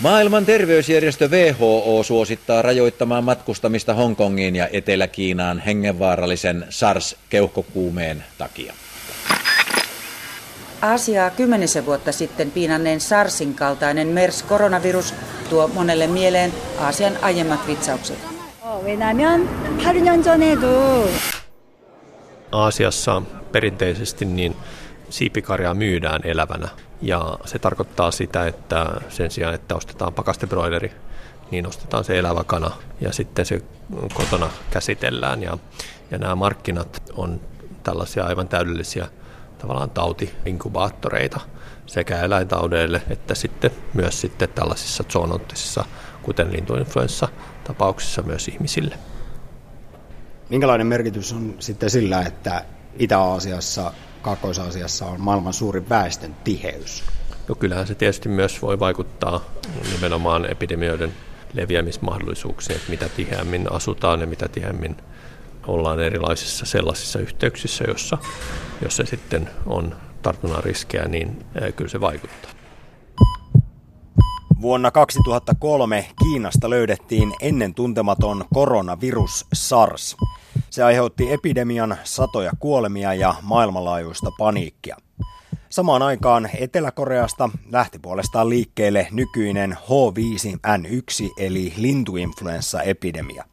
Maailman terveysjärjestö WHO suosittaa rajoittamaan matkustamista Hongkongiin ja Etelä-Kiinaan hengenvaarallisen SARS-keuhkokuumeen takia. Asiaa kymmenisen vuotta sitten piinanneen SARSin kaltainen MERS-koronavirus tuo monelle mieleen Aasian aiemmat vitsaukset. Aasiassa perinteisesti niin siipikarjaa myydään elävänä ja se tarkoittaa sitä, että sen sijaan, että ostetaan pakastebroileri, niin ostetaan se elävä kana ja sitten se kotona käsitellään ja, ja nämä markkinat on tällaisia aivan täydellisiä tavallaan tautiinkubaattoreita sekä eläintaudeille että sitten myös sitten tällaisissa zoonottisissa, kuten lintuinfluenssa tapauksissa myös ihmisille. Minkälainen merkitys on sitten sillä, että Itä-Aasiassa, Kaakkois-Aasiassa on maailman suurin väestön tiheys? No kyllähän se tietysti myös voi vaikuttaa nimenomaan epidemioiden leviämismahdollisuuksiin, että mitä tiheämmin asutaan ja mitä tiheämmin ollaan erilaisissa sellaisissa yhteyksissä, jossa, jossa sitten on tartunnan riskejä, niin kyllä se vaikuttaa. Vuonna 2003 Kiinasta löydettiin ennen tuntematon koronavirus SARS. Se aiheutti epidemian satoja kuolemia ja maailmanlaajuista paniikkia. Samaan aikaan Etelä-Koreasta lähti puolestaan liikkeelle nykyinen H5N1 eli lintuinfluenssaepidemia.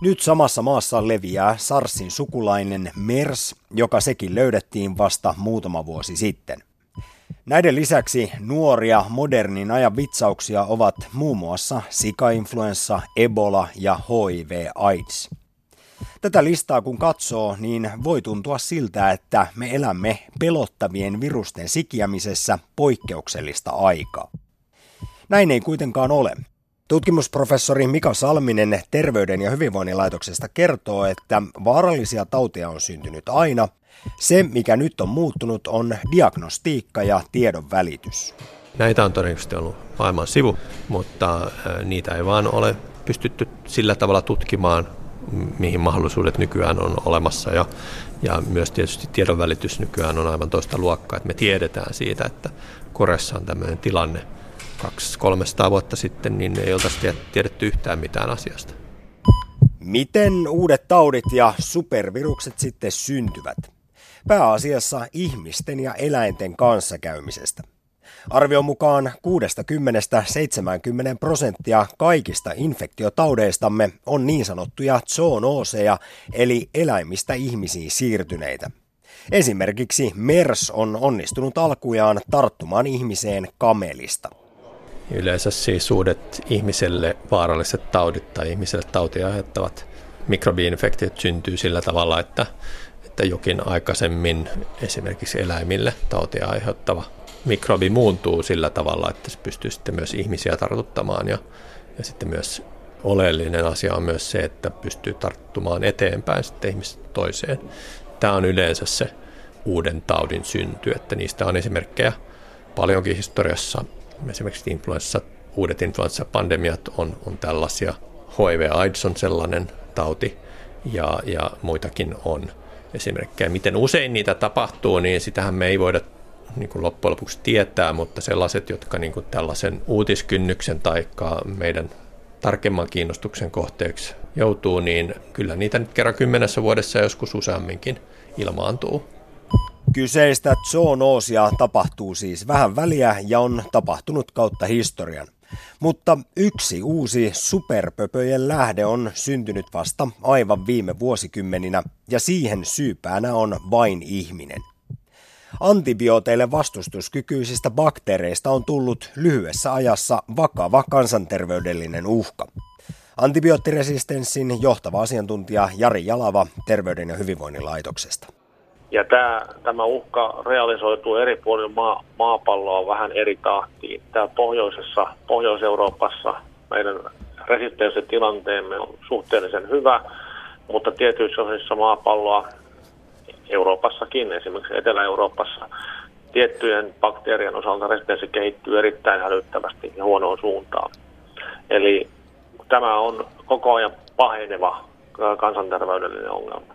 Nyt samassa maassa leviää SARSin sukulainen MERS, joka sekin löydettiin vasta muutama vuosi sitten. Näiden lisäksi nuoria modernin ajan vitsauksia ovat muun muassa sikainfluenssa, Ebola ja HIV-AIDS. Tätä listaa kun katsoo, niin voi tuntua siltä, että me elämme pelottavien virusten sikiämisessä poikkeuksellista aikaa. Näin ei kuitenkaan ole. Tutkimusprofessori Mika Salminen Terveyden ja hyvinvoinnin laitoksesta kertoo, että vaarallisia tauteja on syntynyt aina. Se, mikä nyt on muuttunut, on diagnostiikka ja tiedon välitys. Näitä on todennäköisesti ollut maailman sivu, mutta niitä ei vaan ole pystytty sillä tavalla tutkimaan, mihin mahdollisuudet nykyään on olemassa. Ja, ja myös tietysti tiedonvälitys nykyään on aivan toista luokkaa, että me tiedetään siitä, että Koressa on tämmöinen tilanne – 200-300 vuotta sitten, niin ei oltaisi tiedetty yhtään mitään asiasta. Miten uudet taudit ja supervirukset sitten syntyvät? Pääasiassa ihmisten ja eläinten kanssakäymisestä. Arvion mukaan 60-70 prosenttia kaikista infektiotaudeistamme on niin sanottuja zoonooseja, eli eläimistä ihmisiin siirtyneitä. Esimerkiksi MERS on onnistunut alkujaan tarttumaan ihmiseen kamelista. Yleensä siis uudet ihmiselle vaaralliset taudit tai ihmiselle tautia aiheuttavat mikrobiinfektiot syntyy sillä tavalla, että, että jokin aikaisemmin esimerkiksi eläimille tautia aiheuttava mikrobi muuntuu sillä tavalla, että se pystyy sitten myös ihmisiä tartuttamaan ja, ja sitten myös oleellinen asia on myös se, että pystyy tarttumaan eteenpäin sitten ihmistä toiseen. Tämä on yleensä se uuden taudin synty, että niistä on esimerkkejä paljonkin historiassa esimerkiksi influenssa, uudet influenssapandemiat on, on tällaisia. HIV-AIDS on sellainen tauti ja, ja muitakin on esimerkkejä. Miten usein niitä tapahtuu, niin sitähän me ei voida niin kuin loppujen lopuksi tietää, mutta sellaiset, jotka niin kuin tällaisen uutiskynnyksen tai meidän tarkemman kiinnostuksen kohteeksi joutuu, niin kyllä niitä nyt kerran kymmenessä vuodessa joskus useamminkin ilmaantuu. Kyseistä zoonoosia tapahtuu siis vähän väliä ja on tapahtunut kautta historian. Mutta yksi uusi superpöpöjen lähde on syntynyt vasta aivan viime vuosikymmeninä ja siihen syypäänä on vain ihminen. Antibiooteille vastustuskykyisistä bakteereista on tullut lyhyessä ajassa vakava kansanterveydellinen uhka. Antibioottiresistenssin johtava asiantuntija Jari Jalava Terveyden ja hyvinvoinnin laitoksesta. Ja tämä, tämä uhka realisoituu eri puolilla maa, maapalloa vähän eri tahtiin. Tämä pohjoisessa, Pohjois-Euroopassa meidän resistenssitilanteemme on suhteellisen hyvä, mutta tietyissä osissa maapalloa, Euroopassakin, esimerkiksi Etelä-Euroopassa, tiettyjen bakteerien osalta resistenssi kehittyy erittäin hälyttävästi ja huonoon suuntaan. Eli tämä on koko ajan paheneva kansanterveydellinen ongelma.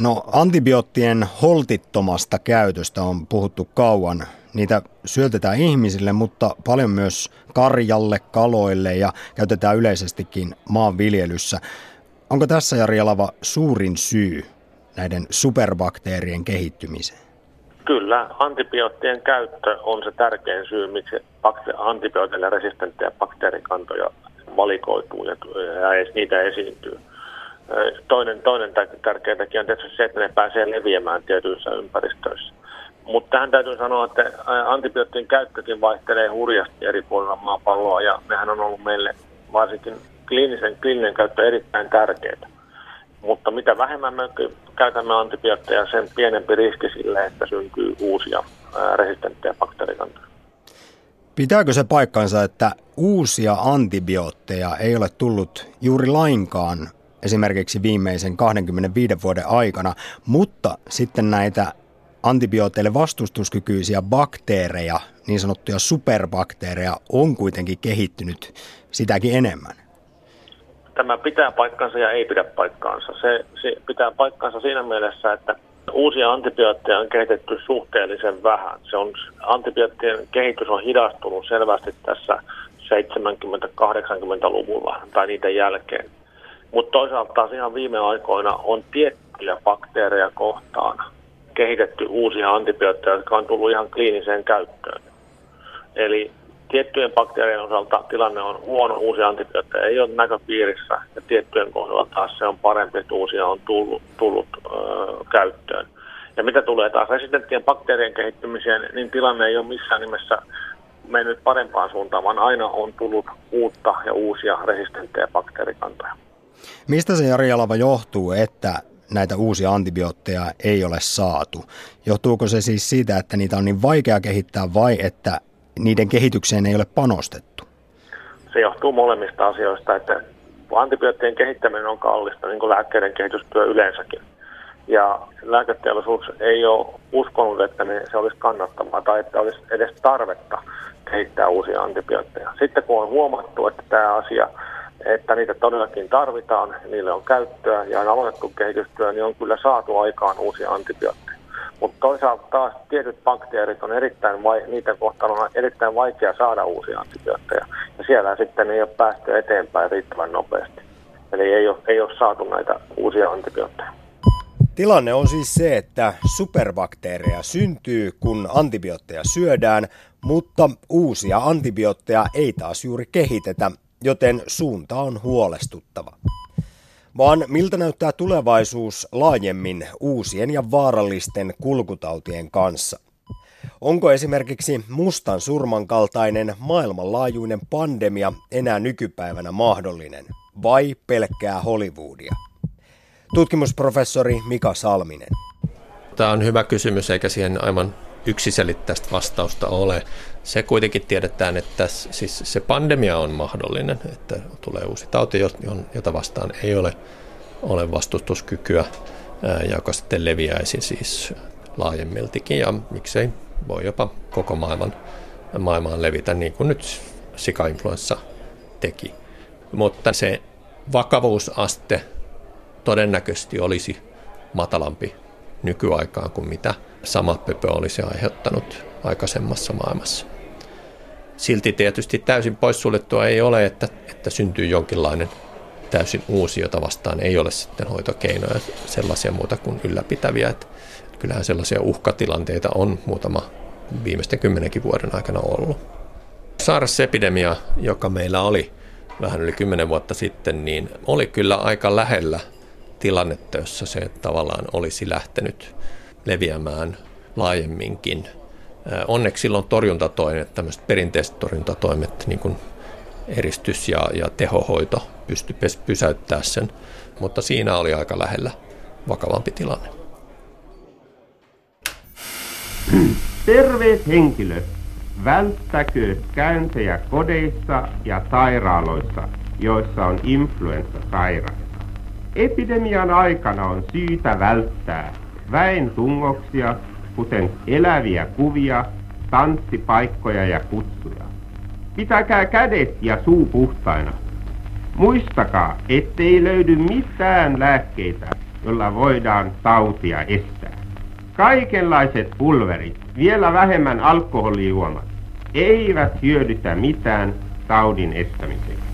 No antibioottien holtittomasta käytöstä on puhuttu kauan Niitä syötetään ihmisille, mutta paljon myös karjalle, kaloille ja käytetään yleisestikin maanviljelyssä. Onko tässä Jari Alava suurin syy näiden superbakteerien kehittymiseen? Kyllä, antibioottien käyttö on se tärkein syy, miksi antibiootille resistenttejä bakteerikantoja valikoituu ja, ja niitä esiintyy. Toinen, toinen tärkeä tekijä on tietysti se, että ne pääsee leviämään tietyissä ympäristöissä. Mutta tähän täytyy sanoa, että antibioottien käyttökin vaihtelee hurjasti eri puolilla maapalloa ja nehän on ollut meille varsinkin kliinisen, kliininen käyttö erittäin tärkeää. Mutta mitä vähemmän me käytämme antibiootteja, sen pienempi riski sille, että syntyy uusia resistenttejä bakteerikantoja. Pitääkö se paikkansa, että uusia antibiootteja ei ole tullut juuri lainkaan esimerkiksi viimeisen 25 vuoden aikana, mutta sitten näitä antibiooteille vastustuskykyisiä bakteereja, niin sanottuja superbakteereja, on kuitenkin kehittynyt sitäkin enemmän? Tämä pitää paikkansa ja ei pidä paikkaansa. Se, se pitää paikkansa siinä mielessä, että uusia antibiootteja on kehitetty suhteellisen vähän. Se on, antibioottien kehitys on hidastunut selvästi tässä 70-80-luvulla tai niiden jälkeen. Mutta toisaalta ihan viime aikoina on tiettyjä bakteereja kohtaan kehitetty uusia antibiootteja, jotka on tullut ihan kliiniseen käyttöön. Eli tiettyjen bakteerien osalta tilanne on huono, uusia antibiootteja ei ole näköpiirissä ja tiettyjen kohdalla taas se on parempi, että uusia on tullut, tullut ö, käyttöön. Ja mitä tulee taas resistenttien bakteerien kehittymiseen, niin tilanne ei ole missään nimessä mennyt parempaan suuntaan, vaan aina on tullut uutta ja uusia resistenttejä bakteerikantoja. Mistä se Jari Alava johtuu, että näitä uusia antibiootteja ei ole saatu? Johtuuko se siis siitä, että niitä on niin vaikea kehittää vai että niiden kehitykseen ei ole panostettu? Se johtuu molemmista asioista, että antibioottien kehittäminen on kallista, niin kuin lääkkeiden kehitystyö yleensäkin. Ja lääketeollisuus ei ole uskonut, että se olisi kannattavaa tai että olisi edes tarvetta kehittää uusia antibiootteja. Sitten kun on huomattu, että tämä asia, että niitä todellakin tarvitaan, niille on käyttöä ja on aloitettu kehitystyö, niin on kyllä saatu aikaan uusia antibiootteja. Mutta toisaalta taas tietyt bakteerit on erittäin, vai, niiden kohtaan on erittäin vaikea saada uusia antibiootteja. Ja siellä sitten ei ole päästy eteenpäin riittävän nopeasti. Eli ei ole, ei ole saatu näitä uusia antibiootteja. Tilanne on siis se, että superbakteereja syntyy, kun antibiootteja syödään, mutta uusia antibiootteja ei taas juuri kehitetä, joten suunta on huolestuttava vaan miltä näyttää tulevaisuus laajemmin uusien ja vaarallisten kulkutautien kanssa. Onko esimerkiksi mustan surman kaltainen maailmanlaajuinen pandemia enää nykypäivänä mahdollinen vai pelkkää Hollywoodia? Tutkimusprofessori Mika Salminen. Tämä on hyvä kysymys eikä siihen aivan yksiselitteistä vastausta ole. Se kuitenkin tiedetään, että siis se pandemia on mahdollinen, että tulee uusi tauti, jota vastaan ei ole, ole vastustuskykyä, joka sitten leviäisi siis laajemmiltikin ja miksei voi jopa koko maailman, maailmaan levitä niin kuin nyt sikainfluenssa teki. Mutta se vakavuusaste todennäköisesti olisi matalampi nykyaikaan kuin mitä sama pöpö olisi aiheuttanut aikaisemmassa maailmassa. Silti tietysti täysin poissuljettua ei ole, että, että syntyy jonkinlainen täysin uusi, jota vastaan ei ole sitten hoitokeinoja sellaisia muuta kuin ylläpitäviä. Että kyllähän sellaisia uhkatilanteita on muutama viimeisten kymmenenkin vuoden aikana ollut. SARS-epidemia, joka meillä oli vähän yli kymmenen vuotta sitten, niin oli kyllä aika lähellä tilannetta, jossa se tavallaan olisi lähtenyt leviämään laajemminkin. Onneksi silloin torjuntatoimet, tämmöiset perinteiset torjuntatoimet, niin kuin eristys ja, ja tehohoito pystyi pysäyttämään sen, mutta siinä oli aika lähellä vakavampi tilanne. Terveet henkilöt, välttäkö käyntejä kodeissa ja sairaaloissa, joissa on influenssasairaita. Epidemian aikana on syytä välttää väen tungoksia, kuten eläviä kuvia, tanssipaikkoja ja kutsuja. Pitäkää kädet ja suu puhtaina. Muistakaa, ettei löydy mitään lääkkeitä, jolla voidaan tautia estää. Kaikenlaiset pulverit, vielä vähemmän alkoholijuomat eivät hyödytä mitään taudin estämiseksi.